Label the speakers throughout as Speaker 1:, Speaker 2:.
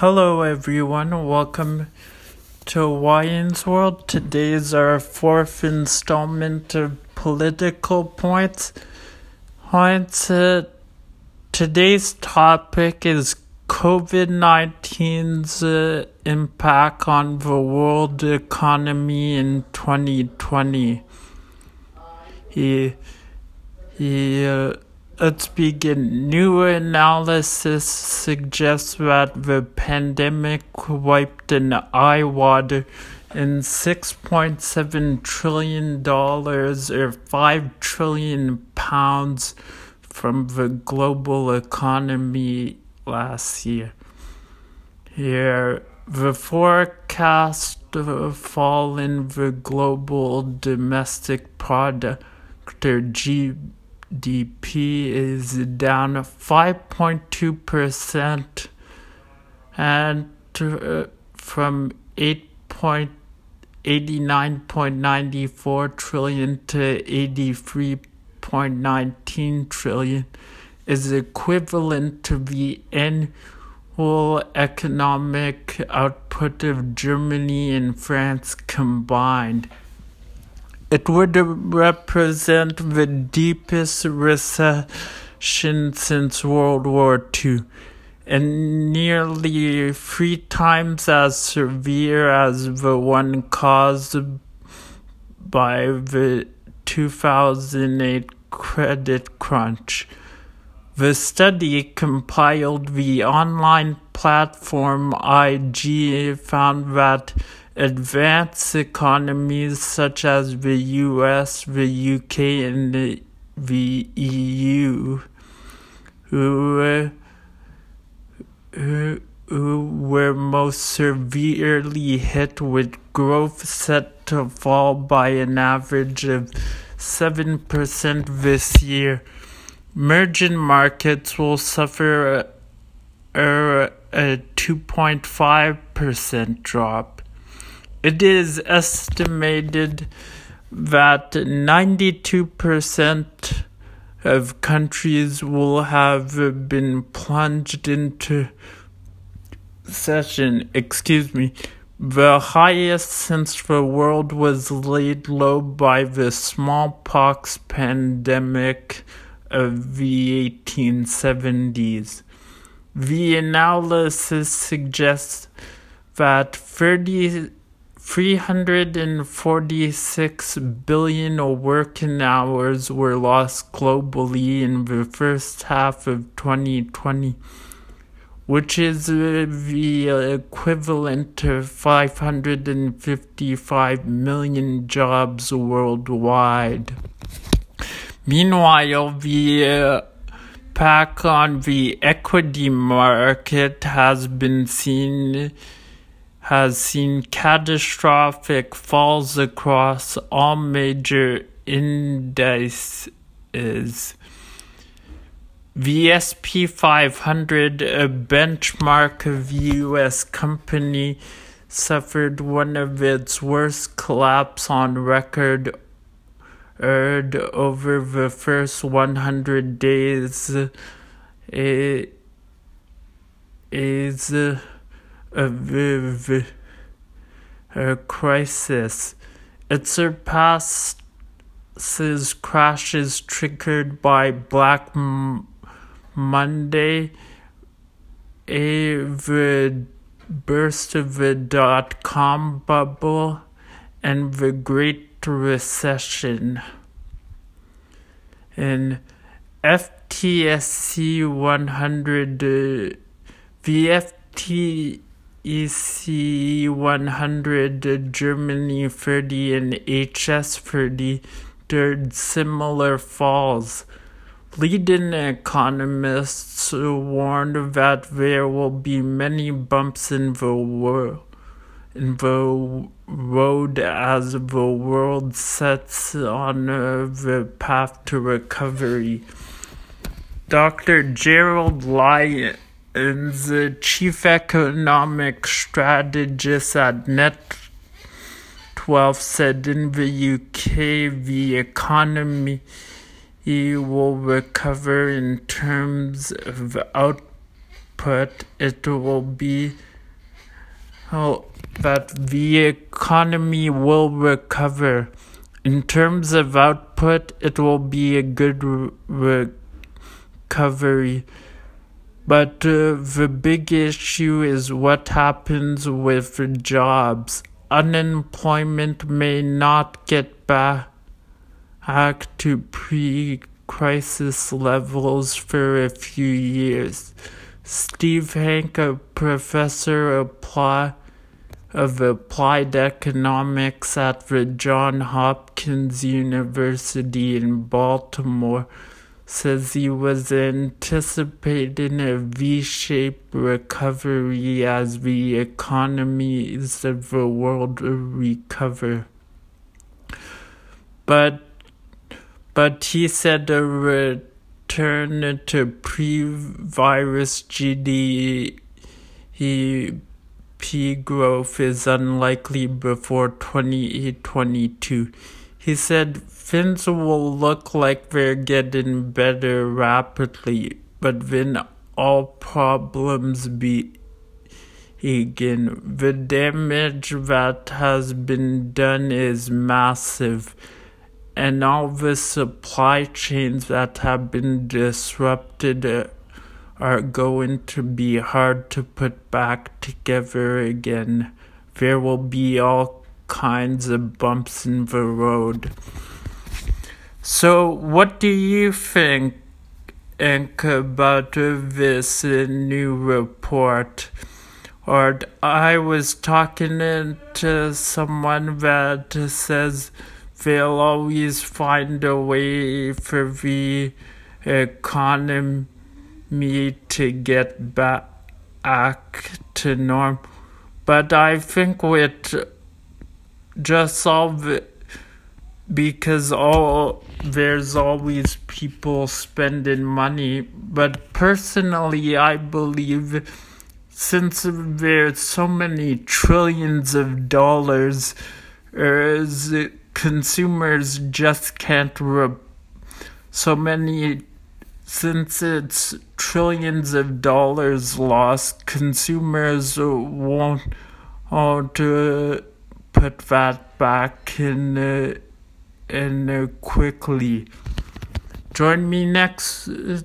Speaker 1: Hello, everyone. Welcome to Hawaiian's World. Today is our fourth installment of Political Points. Uh, today's topic is COVID 19's uh, impact on the world economy in 2020. He, he, uh, Let's begin. New analysis suggests that the pandemic wiped an eye water in $6.7 trillion or 5 trillion pounds from the global economy last year. Here, the forecast of fall in the global domestic product or G GDP is down 5.2% and uh, from 8.89.94 trillion to 83.19 trillion is equivalent to the annual economic output of Germany and France combined. It would represent the deepest recession since World War II and nearly three times as severe as the one caused by the 2008 credit crunch. The study compiled the online platform IG found that advanced economies such as the US, the UK, and the, the EU, who, who, who were most severely hit with growth set to fall by an average of 7% this year. Emerging markets will suffer a, a, a 2.5% drop. It is estimated that 92% of countries will have been plunged into recession, excuse me, the highest since the world was laid low by the smallpox pandemic of the 1870s. The analysis suggests that 30 346 billion working hours were lost globally in the first half of 2020, which is the equivalent to 555 million jobs worldwide. Meanwhile, the uh, pack on the equity market has been seen has seen catastrophic falls across all major indices. The S&P 500, a benchmark of U.S. company, suffered one of its worst collapse on record over the first 100 days. It is a, a crisis. It surpasses crashes triggered by Black Monday, a burst of the dot com bubble, and the Great Recession. And FTSE 100, uh, the FTSE EC100 Germany 30 and HS30 entered similar falls. Leading economists warned that there will be many bumps in the world. In the road as the world sets on uh, the path to recovery. Dr. Gerald Lyon the chief economic strategist at Net 12 said in the UK the economy will recover in terms of output. It will be oh, that the economy will recover. In terms of output, it will be a good re- recovery. But uh, the big issue is what happens with jobs. Unemployment may not get back to pre crisis levels for a few years. Steve Hanke, a professor of applied economics at the Johns Hopkins University in Baltimore, says he was anticipating a V-shaped recovery as the economies of the world recover. But but he said a return to pre-virus GDP growth is unlikely before 2022. He said things will look like they're getting better rapidly, but then all problems begin. The damage that has been done is massive, and all the supply chains that have been disrupted are going to be hard to put back together again. There will be all kinds of bumps in the road. So, what do you think, about this new report? Or I was talking to someone that says they'll always find a way for the economy to get back to norm. But I think with just solve it because all there's always people spending money. But personally i believe since there's so many trillions of dollars as consumers just can't re- so many since it's trillions of dollars lost consumers won't uh, want to put that back in uh, in uh, quickly. Join me next uh,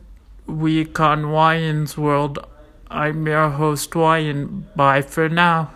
Speaker 1: week on Wyann's World. I'm your host Wyan. Bye for now.